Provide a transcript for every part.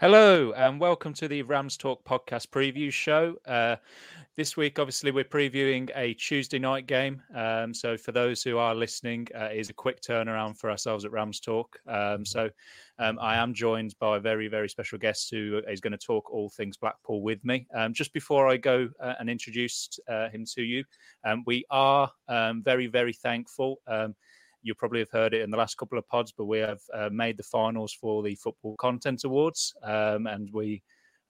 Hello and welcome to the Rams Talk podcast preview show. Uh, this week, obviously, we're previewing a Tuesday night game. Um, so, for those who are listening, uh, it is a quick turnaround for ourselves at Rams Talk. Um, so, um, I am joined by a very, very special guest who is going to talk all things Blackpool with me. Um, just before I go uh, and introduce uh, him to you, um, we are um, very, very thankful you probably have heard it in the last couple of pods, but we have uh, made the finals for the Football Content Awards, um, and we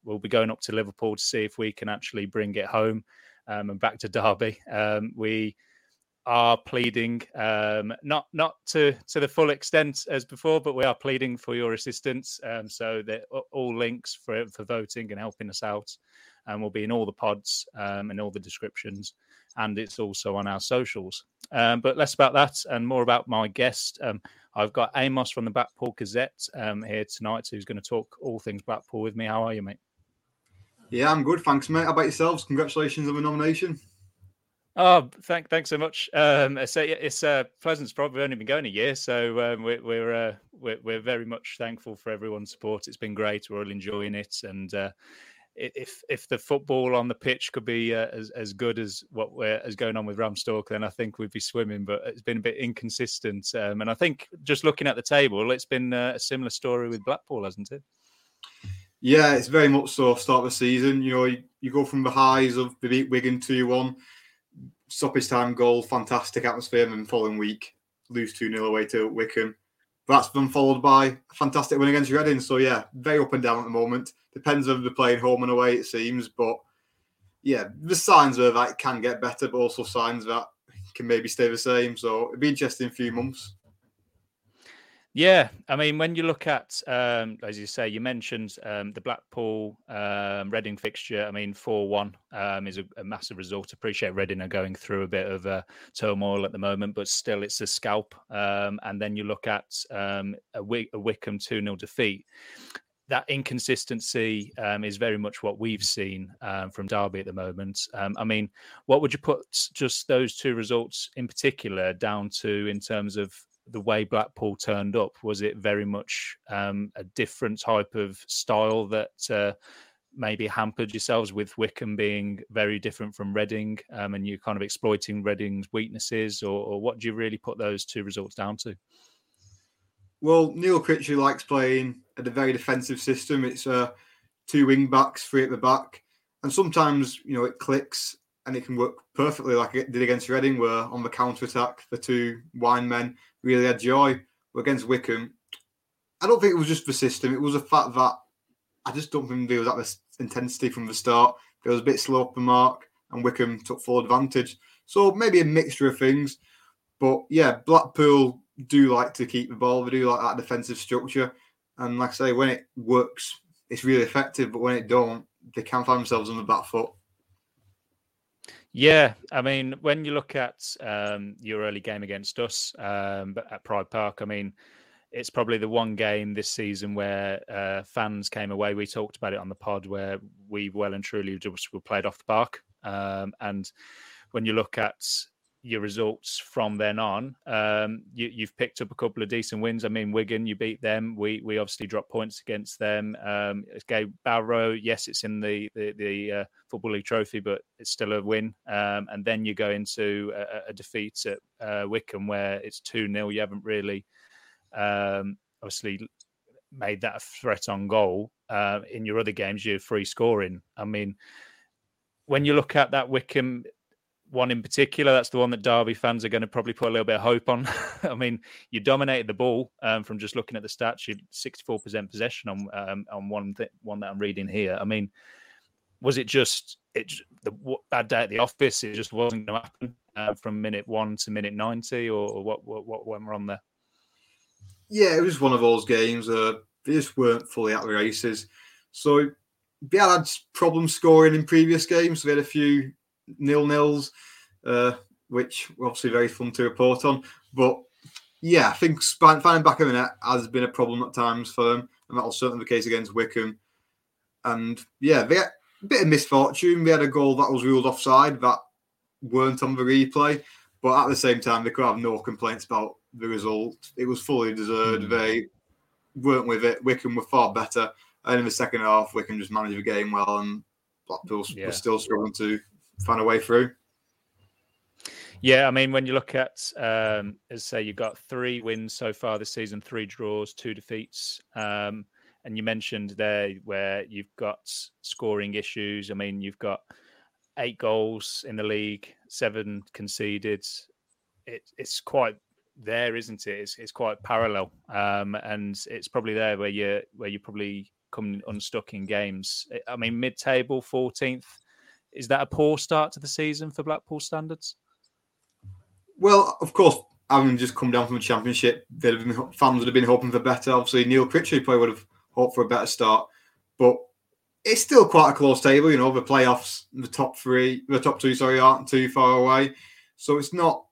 will be going up to Liverpool to see if we can actually bring it home um, and back to Derby. Um, we are pleading um, not not to to the full extent as before, but we are pleading for your assistance. Um, so that all links for for voting and helping us out, and will be in all the pods um, and all the descriptions and it's also on our socials. Um, but less about that and more about my guest. Um, I've got Amos from the Blackpool Gazette um, here tonight, who's going to talk all things Blackpool with me. How are you, mate? Yeah, I'm good. Thanks, mate. How about yourselves? Congratulations on the nomination. Oh, thank, thanks so much. Um, so it's uh, Pleasant's probably only been going a year, so um, we're we're, uh, we're, we're very much thankful for everyone's support. It's been great. We're all enjoying it, and uh, if if the football on the pitch could be uh, as as good as what we're as going on with Ramstalk, then I think we'd be swimming. But it's been a bit inconsistent, um, and I think just looking at the table, it's been uh, a similar story with Blackpool, hasn't it? Yeah, it's very much so. Start of the season, you know, you, you go from the highs of the beat Wigan two one, stoppage time goal, fantastic atmosphere, and then following week lose two 0 away to Wycombe. That's been followed by a fantastic win against Reading. So yeah, very up and down at the moment. Depends on the playing home and away, it seems. But yeah, the signs are that it can get better, but also signs that can maybe stay the same. So it'd be interesting few months. Yeah, I mean, when you look at, um, as you say, you mentioned um, the Blackpool um, Reading fixture. I mean, four-one um, is a, a, massive result. Appreciate Reading are going through a bit of uh, turmoil at the moment, but still, it's a scalp. Um, and then you look at um, a, Wick- a Wycombe two 0 defeat. That inconsistency is very much what we've seen from Derby at the moment. I mean, what would you put just those two results in particular down to in terms of the way Blackpool turned up? Was it very much um, a different type of style that uh, maybe hampered yourselves with Wycombe being very different from Reading um, and you kind of exploiting Reading's weaknesses, or, or, what do you really put those two results down to? Well, Neil Critchley likes playing at a very defensive system. It's uh, two wing backs, three at the back, and sometimes you know it clicks and it can work perfectly like it did against Reading, where on the counter attack the two wine men really had joy. Against Wycombe, I don't think it was just the system. It was a fact that I just don't think there was that intensity from the start. It was a bit slow up the mark, and Wycombe took full advantage. So maybe a mixture of things. But yeah, Blackpool do like to keep the ball. They do like that defensive structure. And like I say, when it works, it's really effective. But when it don't, they can find themselves on the back foot. Yeah, I mean, when you look at um, your early game against us um, at Pride Park, I mean, it's probably the one game this season where uh, fans came away. We talked about it on the pod where we well and truly just were played off the park. Um, and when you look at your results from then on. Um, you, have picked up a couple of decent wins. I mean, Wigan, you beat them. We we obviously dropped points against them. Um, okay, Barrow, yes, it's in the the, the uh, Football League Trophy, but it's still a win. Um, and then you go into a, a defeat at uh, Wycombe where it's two 0 You haven't really, um, obviously, made that a threat on goal. Uh, in your other games, you're free scoring. I mean, when you look at that Wycombe one in particular. That's the one that Derby fans are going to probably put a little bit of hope on. I mean, you dominated the ball um, from just looking at the stats. You sixty-four percent possession on um, on one th- one that I'm reading here. I mean, was it just it the bad day at the office? It just wasn't going to happen uh, from minute one to minute ninety, or, or what, what what went wrong there? Yeah, it was one of those games. Uh, they just weren't fully at the races. So Biel had problems scoring in previous games. So we had a few nil nils, uh, which were obviously very fun to report on. But yeah, I think finding back in the net has been a problem at times for them, and that was certainly the case against Wycombe. And yeah, they had a bit of misfortune. We had a goal that was ruled offside that weren't on the replay, but at the same time, they could have no complaints about the result. It was fully deserved. Mm. They weren't with it. Wycombe were far better. And in the second half, Wycombe just managed the game well, and Blackpool yeah. were still struggling to find a way through. Yeah, I mean, when you look at, um, as say, you've got three wins so far this season, three draws, two defeats. Um, and you mentioned there where you've got scoring issues. I mean, you've got eight goals in the league, seven conceded. It, it's quite there, isn't it? It's, it's quite parallel, um, and it's probably there where you're where you probably come unstuck in games. I mean, mid-table, fourteenth is that a poor start to the season for Blackpool standards? Well, of course, having just come down from the championship, been, fans would have been hoping for better. Obviously, Neil Critchley probably would have hoped for a better start, but it's still quite a close table. You know, the playoffs, the top three, the top two, sorry, aren't too far away, so it's not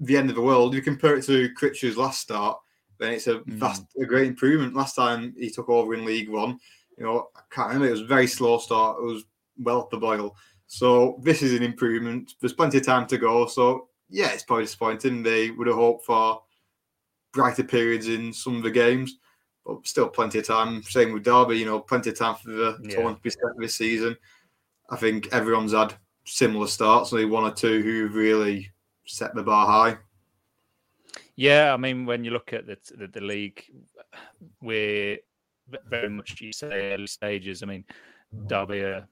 the end of the world. If you compare it to Critchley's last start, then it's a vast, mm. a great improvement. Last time he took over in League One, you know, I can't remember. It was a very slow start. It was well up the boil. So this is an improvement. There's plenty of time to go. So yeah, it's probably disappointing. They would have hoped for brighter periods in some of the games, but still plenty of time. Same with Derby, you know, plenty of time for the yeah. to be set this season. I think everyone's had similar starts. Only one or two who've really set the bar high. Yeah, I mean, when you look at the the, the league, we're very much you say early stages. I mean, Derby are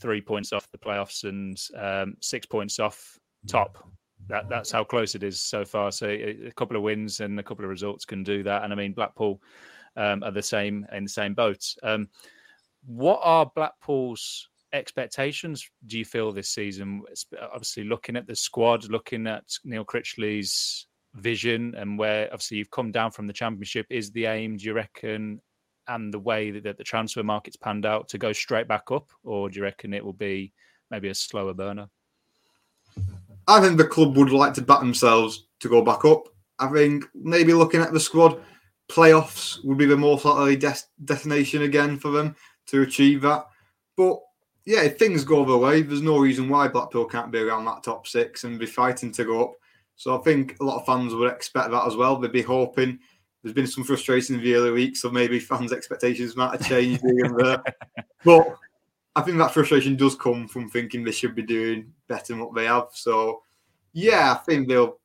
three points off the playoffs and um, six points off top. That that's how close it is so far. So a, couple of wins and a couple of results can do that. And I mean Blackpool um, are the same in the same boat. Um, what are Blackpool's expectations? Do you feel this season? Obviously, looking at the squad, looking at Neil Critchley's vision, and where obviously you've come down from the championship, is the aim? Do you reckon and the way that the transfer market's panned out to go straight back up, or do you reckon it will be maybe a slower burner? I think the club would like to bat themselves to go back up. I think maybe looking at the squad, playoffs would be the most likely des- destination again for them to achieve that. But yeah, if things go their way, there's no reason why Blackpool can't be around that top six and be fighting to go up. So I think a lot of fans would expect that as well. They'd be hoping there's been some frustration in the early weeks, so maybe fans' expectations might have changed there. But I think that frustration does come from thinking they should be doing better than what they have. So yeah, I think they'll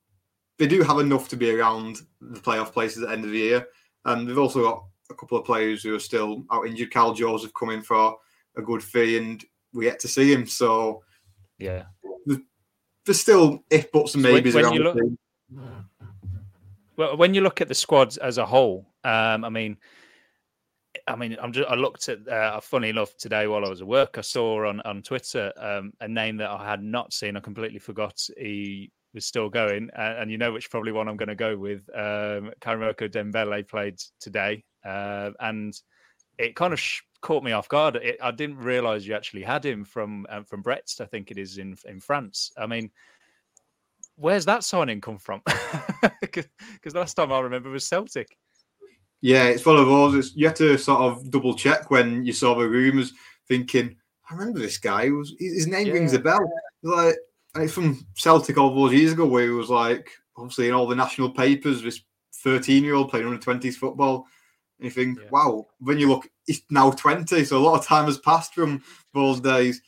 they do have enough to be around the playoff places at the end of the year. And they've also got a couple of players who are still out injured. Kyle Joseph coming for a good fee, and we get to see him. So yeah, there's still if buts and maybes when, when around. Well, when you look at the squads as a whole, um, I mean, I mean, I'm just, I looked at, uh, funny enough, today while I was at work, I saw on, on Twitter um, a name that I had not seen. I completely forgot he was still going. And, and you know which probably one I'm going to go with. Um, Karamoko Dembele played today. Uh, and it kind of sh- caught me off guard. It, I didn't realize you actually had him from um, from Brest, I think it is in, in France. I mean, where's that signing come from? Because the last time I remember was Celtic. Yeah, it's one of those. It's, you have to sort of double check when you saw the rumours, thinking, I remember this guy. Was his name yeah. rings a bell? Like from Celtic all those years ago, where he was like obviously in all the national papers, this 13 year old playing under 20s football. And you think, yeah. wow, when you look, he's now 20, so a lot of time has passed from those days.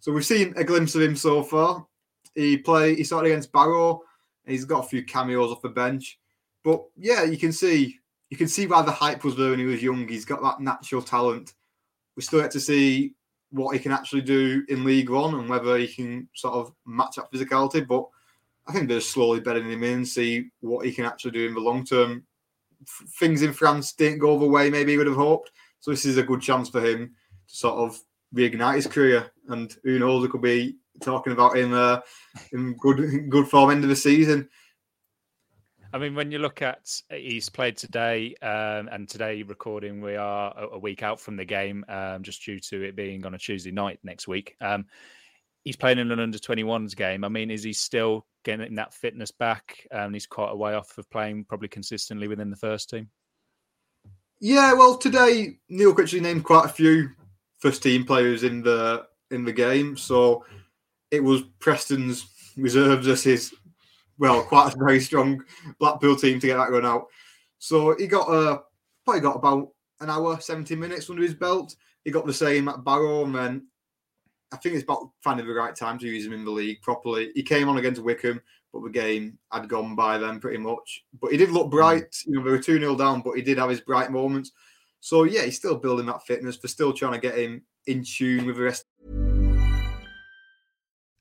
So we've seen a glimpse of him so far. He play he started against Barrow, he's got a few cameos off the bench. But yeah, you can see you can see why the hype was there when he was young. He's got that natural talent. We still get to see what he can actually do in League One and whether he can sort of match up physicality. But I think they're slowly bedding him in, see what he can actually do in the long term. F- things in France didn't go the way maybe he would have hoped. So this is a good chance for him to sort of reignite his career. And who knows, it could be talking about him uh, in good good form end of the season. I mean, when you look at he's played today, um, and today recording, we are a, week out from the game, um, just due to it being on a Tuesday night next week. Um, he's playing in an under 21s game. I mean, is he still getting that fitness back? And um, he's quite a way off of playing probably consistently within the first team. Yeah, well, today Neil Critchley named quite a few first team players in the in the game, so it was Preston's reserves as his well, quite a very strong Blackpool team to get that run out. So he got uh, probably got about an hour, 70 minutes under his belt. He got the same at Barrow, and then I think it's about finding the right time to use him in the league properly. He came on against Wycombe, but the game had gone by then pretty much. But he did look bright. Mm. You know, they were 2 0 down, but he did have his bright moments. So, yeah, he's still building that fitness. They're still trying to get him in tune with the rest.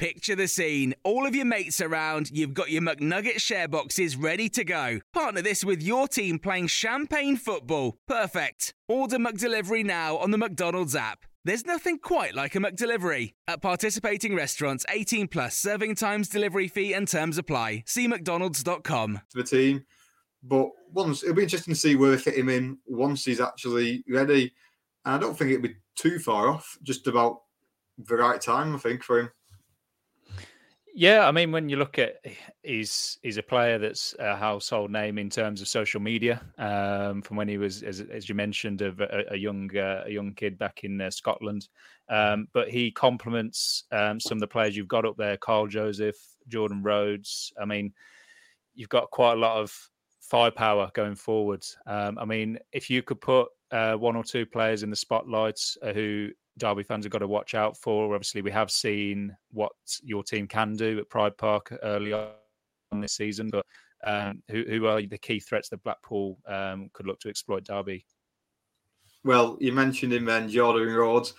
Picture the scene. All of your mates around, you've got your McNugget share boxes ready to go. Partner this with your team playing champagne football. Perfect. Order McDelivery now on the McDonald's app. There's nothing quite like a McDelivery. At participating restaurants, 18 plus serving times, delivery fee, and terms apply. See McDonald's.com. The team, but once it'll be interesting to see where they fit him in once he's actually ready. And I don't think it'd be too far off, just about the right time, I think, for him. Yeah, I mean, when you look at he's he's a player that's a household name in terms of social media. Um, from when he was, as, as you mentioned, of a, a young uh, a young kid back in uh, Scotland. Um, but he complements um, some of the players you've got up there: Kyle Joseph, Jordan Rhodes. I mean, you've got quite a lot of firepower going forward. Um, I mean, if you could put uh, one or two players in the spotlights uh, who Derby fans have got to watch out for. Obviously, we have seen what your team can do at Pride Park early on this season, but um, who, who, are the key threats that Blackpool um, could look to exploit Derby? Well, you mentioned him then, Jordan Rhodes.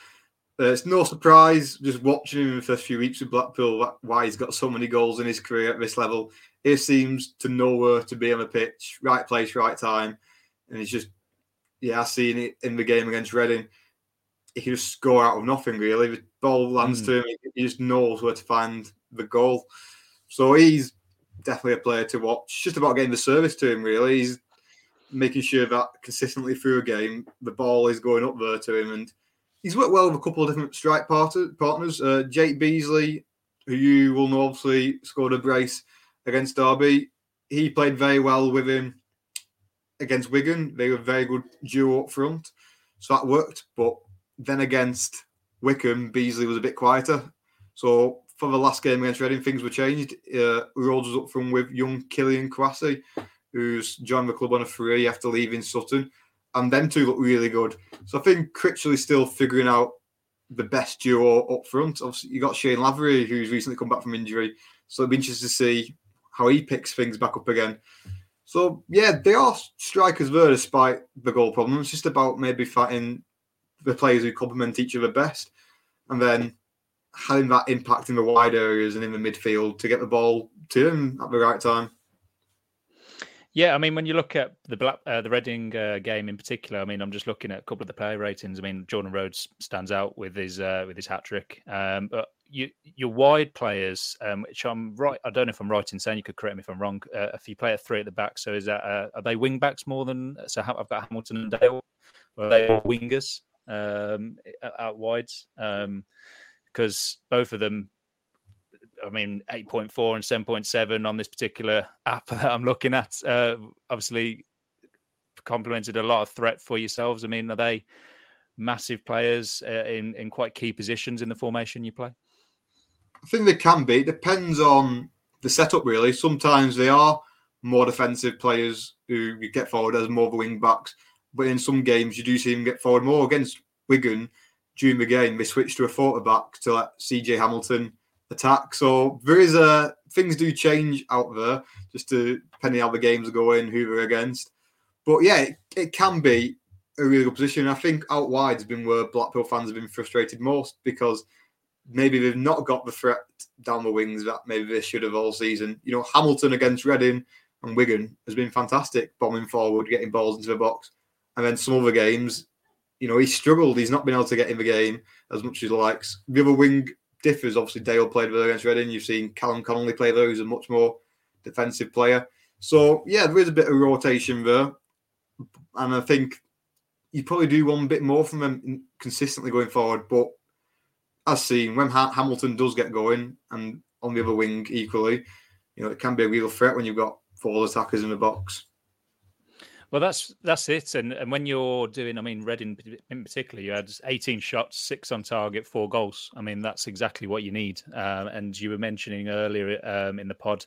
Uh, it's no surprise just watching him in the first few weeks with Blackpool why he's got so many goals in his career at this level. He seems to know where to be on the pitch, right place, right time, and he's just yeah, I seen it in the game against Reading he can just score out of nothing really. The ball lands mm. to him, he just knows where to find the goal. So he's definitely a player to watch. Just about getting the service to him, really. He's making sure that consistently through a game, the ball is going up there to him. And he's worked well with a couple of different strike partners. Uh, Jake Beesley, who you will know obviously scored a brace against Derby. He played very well with him against Wigan. They were very good duo up front. So that worked. But then against Wycombe, Beesley was a bit quieter. So for the last game against Reading, things were changed. Uh, Rhodes was up from with young Kylian Kouassi, who's joined the club on a free after leaving Sutton. And them two look really good. So I think Critchley's still figuring out the best duo up front. Obviously, you got Shane Lavery, who's recently come back from injury. So it'll be interesting to see how he picks things back up again. So yeah, they are strikers there despite the goal problem. It's just about maybe fighting the players who complement each other best, and then having that impact in the wide areas and in the midfield to get the ball to them at the right time. Yeah, I mean, when you look at the Black, uh, the Reading uh, game in particular, I mean, I'm just looking at a couple of the player ratings. I mean, Jordan Rhodes stands out with his uh, with his hat trick. Um, but you, your wide players, um, which I'm right, I don't know if I'm right in saying. You could correct me if I'm wrong. If you play a three at the back, so is that uh, are they wing backs more than? So I've got Hamilton and Dale. Are they wingers um, out wides? Because um, both of them I mean, 8.4 and 7.7 on this particular app that I'm looking at. Uh, obviously, complemented a lot of threat for yourselves. I mean, are they massive players uh, in in quite key positions in the formation you play? I think they can be. It depends on the setup, really. Sometimes they are more defensive players who get forward as more of the wing backs, but in some games you do see them get forward more. Against Wigan during the game, they switched to a quarterback to let CJ Hamilton attack. So there is a things do change out there, just to depending how the games are going, who they're against. But yeah, it, it can be a really good position. I think out wide has been where Blackpool fans have been frustrated most because maybe they've not got the threat down the wings that maybe they should have all season. You know, Hamilton against Reading and Wigan has been fantastic, bombing forward, getting balls into the box. And then some other games, you know, he struggled. He's not been able to get in the game as much as he likes. The other wing differs. Obviously, Dale played there against Reading. You've seen Callum Connolly play there, who's a much more defensive player. So, yeah, there is a bit of rotation there. And I think you probably do one bit more from them consistently going forward. But as seen, when ha- Hamilton does get going and on the other wing equally, you know, it can be a real threat when you've got four attackers in the box. Well, that's that's it. And and when you're doing, I mean, Reading in particular, you had 18 shots, six on target, four goals. I mean, that's exactly what you need. Um, and you were mentioning earlier um, in the pod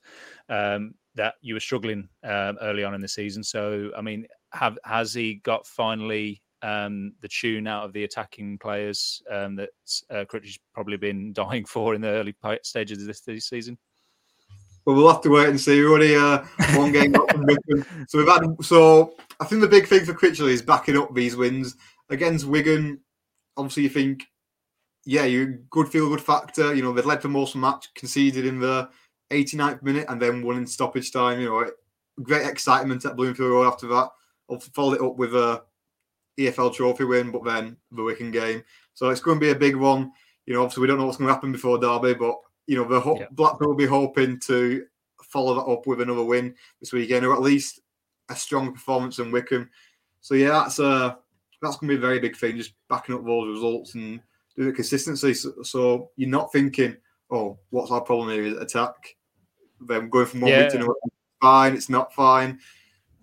um, that you were struggling um, early on in the season. So, I mean, have has he got finally um, the tune out of the attacking players um, that uh, Critchley's probably been dying for in the early stages of this, this season? But we'll have to wait and see. We're only uh, one game up from Wigan. So we've had so I think the big thing for Critchley is backing up these wins against Wigan. Obviously, you think, yeah, you good feel good factor. You know, they've led for most the match, conceded in the 89th minute, and then won in stoppage time. You know, great excitement at Bloomfield Road after that. Followed it up with a EFL Trophy win, but then the Wigan game. So it's going to be a big one. You know, obviously we don't know what's going to happen before Derby, but you know, the ho- yeah. Blackpool will be hoping to follow that up with another win this weekend, or at least a strong performance in Wycombe. So yeah, that's uh that's going to be a very big thing, just backing up those results and doing it consistency. So, so, you're not thinking, oh, what's our problem here? Is attack? Then going from one yeah. week to another, fine, it's not fine.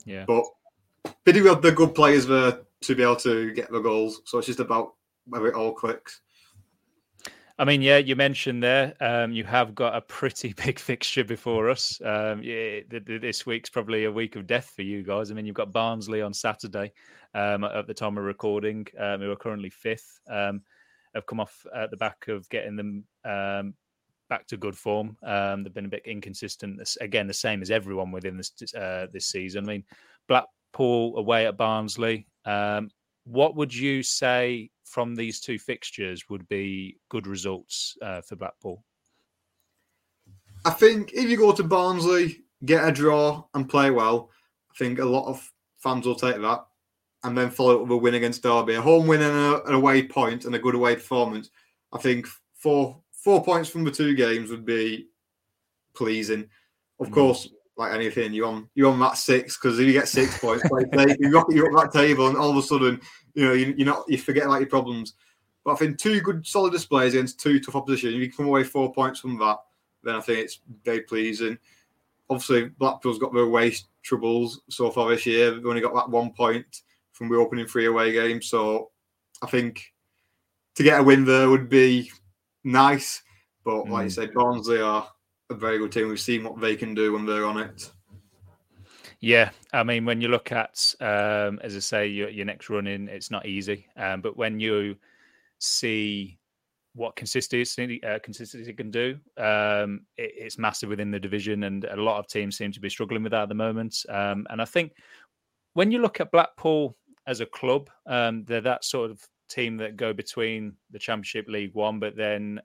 Yeah, but they do have the good players there to be able to get the goals. So it's just about whether it all clicks. I mean, yeah, you mentioned there um, you have got a pretty big fixture before us. Um, yeah, this week's probably a week of death for you guys. I mean, you've got Barnsley on Saturday um, at the time of recording, um, who are currently fifth. Um, have come off at the back of getting them um, back to good form. they've been a bit inconsistent. Again, the same as everyone within this uh, this season. I mean, Blackpool away at Barnsley. what would you say from these two fixtures would be good results uh, for Blackpool? I think if you go to Barnsley, get a draw and play well, I think a lot of fans will take that and then follow up with a win against Derby. A home win and a, an away point and a good away performance. I think four four points from the two games would be pleasing. Of mm. course, like anything, You're on you're on that six because if you get six points, like you rocket you up that table, and all of a sudden, you know, you, you're not you forget about your problems. But I think two good solid displays against two tough opposition. If you come away four points from that, then I think it's very pleasing. Obviously, Blackpool's got their away troubles so far this year. They've only got that one point from the opening three away games. So I think to get a win there would be nice. But like mm. you said, Barnsley are a very good team. We've seen what they can do when they're on it. Yeah, I mean, when you look at, um, as I say, your, your next run in, it's not easy. Um, but when you see what consistency uh, consistency can do, um, it, it's massive within the division, and a lot of teams seem to be struggling with that at the moment. Um, and I think when you look at Blackpool as a club, um, they're that sort of team that go between the Championship League One, but then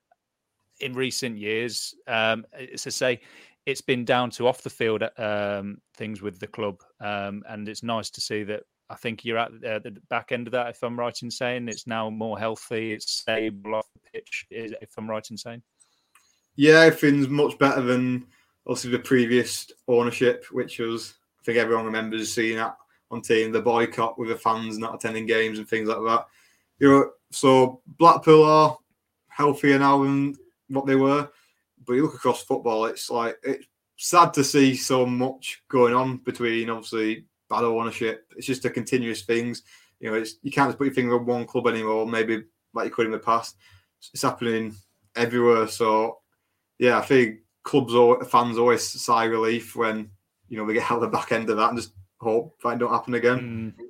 in recent years, um, it's to say it's been down to off the field um, things with the club um, and it's nice to see that. I think you're at uh, the back end of that, if I'm right in saying it's now more healthy, it's stable off the pitch. If I'm right in saying, yeah, everything's much better than obviously the previous ownership, which was I think everyone remembers seeing that on team the boycott with the fans not attending games and things like that. You know, so Blackpool are healthier now than what they were, but you look across football, it's like it's sad to see so much going on between obviously bad ownership. It's just a continuous things. You know, it's you can't just put your finger on one club anymore. Maybe like you could in the past. It's happening everywhere. So yeah, I think clubs or fans always sigh relief when you know they get out the back end of that and just hope that don't happen again. Mm.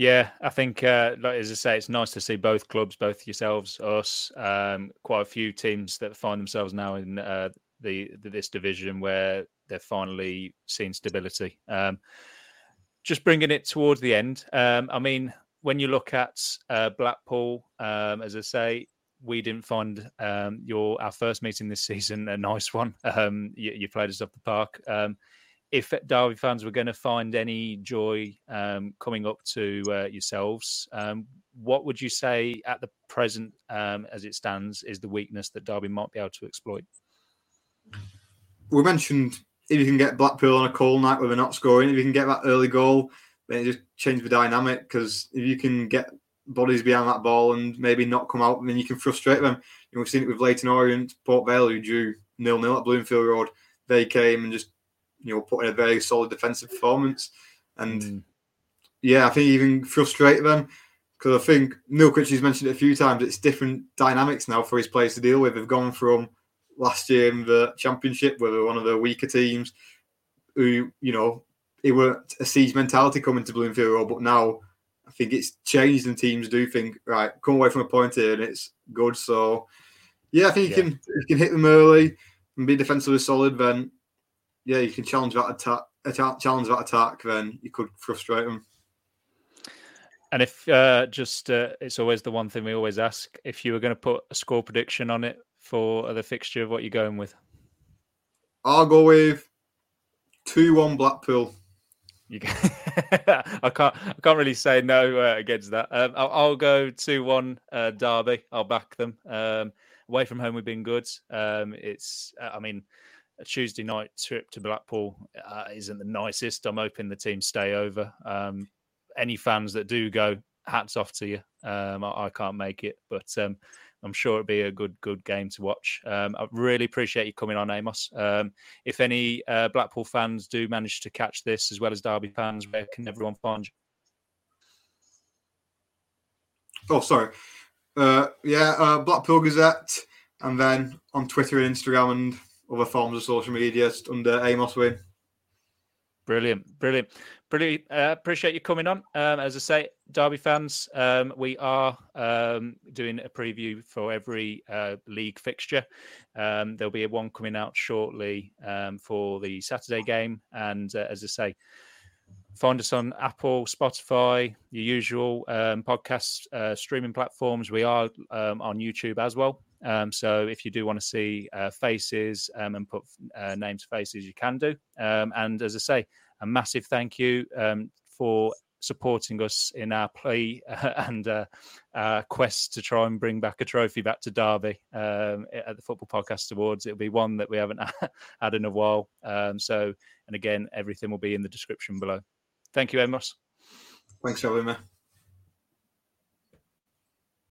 Yeah, I think, uh, like as I say, it's nice to see both clubs, both yourselves, us, um, quite a few teams that find themselves now in uh, the, the, this division where they're finally seeing stability. Um, just bringing it towards the end. Um, I mean, when you look at uh, Blackpool, um, as I say, we didn't find um, your our first meeting this season a nice one. Um, you, you, played us off the park. Um, if Derby fans were going to find any joy coming up to uh, yourselves, what would you say at the present, as it stands, is the weakness that Derby might be able to exploit? We mentioned if you can get Blackpool on a cold night where they're not scoring, if you can get that early goal, then it just changes the dynamic. Because if you can get bodies behind that ball and maybe not come out, then you can frustrate them. You know, we've seen it with Leyton Orient, Port Vale, who drew nil nil at Bloomfield Road. They came and just you know put in a very solid defensive performance, and mm. yeah, I think even frustrate them because I think Neil Critchley's mentioned it a few times. It's different dynamics now for his players to deal with. They've gone from last year in the championship, where they were one of the weaker teams, who you know it weren't a siege mentality coming to Bloomfield Road, but now I think it's changed and teams do think right, come away from a point here and it's good. So yeah, I think you yeah. can you can hit them early and be defensively solid. Then yeah, you can challenge that attack, attack challenge that attack. Then you could frustrate them. And if uh, just uh, it's always the one thing we always ask: if you were going to put a score prediction on it for the fixture, of what you're going with? I'll go with two one Blackpool. You can... I can't. I can't really say no uh, against that. Um, I'll, I'll, go two one uh, Derby. I'll back them. Um, away from home, we've been good. Um, it's. Uh, I mean, a Tuesday night trip to Blackpool uh, isn't the nicest. I'm hoping the team stay over. Um, any fans that do go, hats off to you. Um, I, I, can't make it, but um, I'm sure it'll be a good good game to watch. Um, I really appreciate you coming on, Amos. Um, if any uh, Blackpool fans do manage to catch this, as well as Derby fans, where can everyone find you? Oh, sorry. Uh, yeah, uh, Blackpool Gazette, and then on Twitter and Instagram and other forms of social media under Amos Wynn. Brilliant, brilliant. Pretty uh, appreciate you coming on. Um, as I say, Derby fans, um, we are um, doing a preview for every uh, league fixture. Um, there'll be a one coming out shortly um, for the Saturday game, and uh, as I say, find us on Apple, Spotify, your usual um, podcast uh, streaming platforms. We are on YouTube as well. So if you do want to see uh, faces um, and put uh, names faces, you can do. Um, and as I say a massive thank you um, for supporting us in our plea and uh, our quest to try and bring back a trophy back to Derby um, at the Football Podcast Awards. It'll be one that we haven't had in a while. Um, so, and again, everything will be in the description below. Thank you, Amos. Thanks for having me.